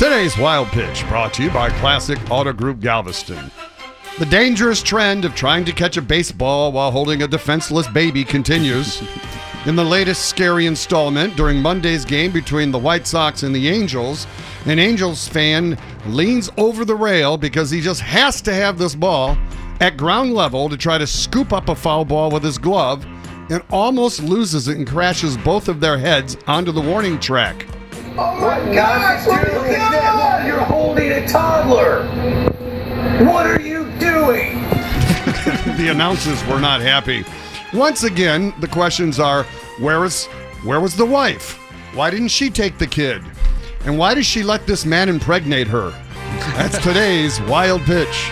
Today's Wild Pitch brought to you by Classic Auto Group Galveston. The dangerous trend of trying to catch a baseball while holding a defenseless baby continues. In the latest scary installment during Monday's game between the White Sox and the Angels, an Angels fan leans over the rail because he just has to have this ball at ground level to try to scoop up a foul ball with his glove and almost loses it and crashes both of their heads onto the warning track. Oh my gosh, dude, look at that! You're holding a toddler! What are you doing? the announcers were not happy. Once again, the questions are where was where was the wife? Why didn't she take the kid? And why did she let this man impregnate her? That's today's wild pitch.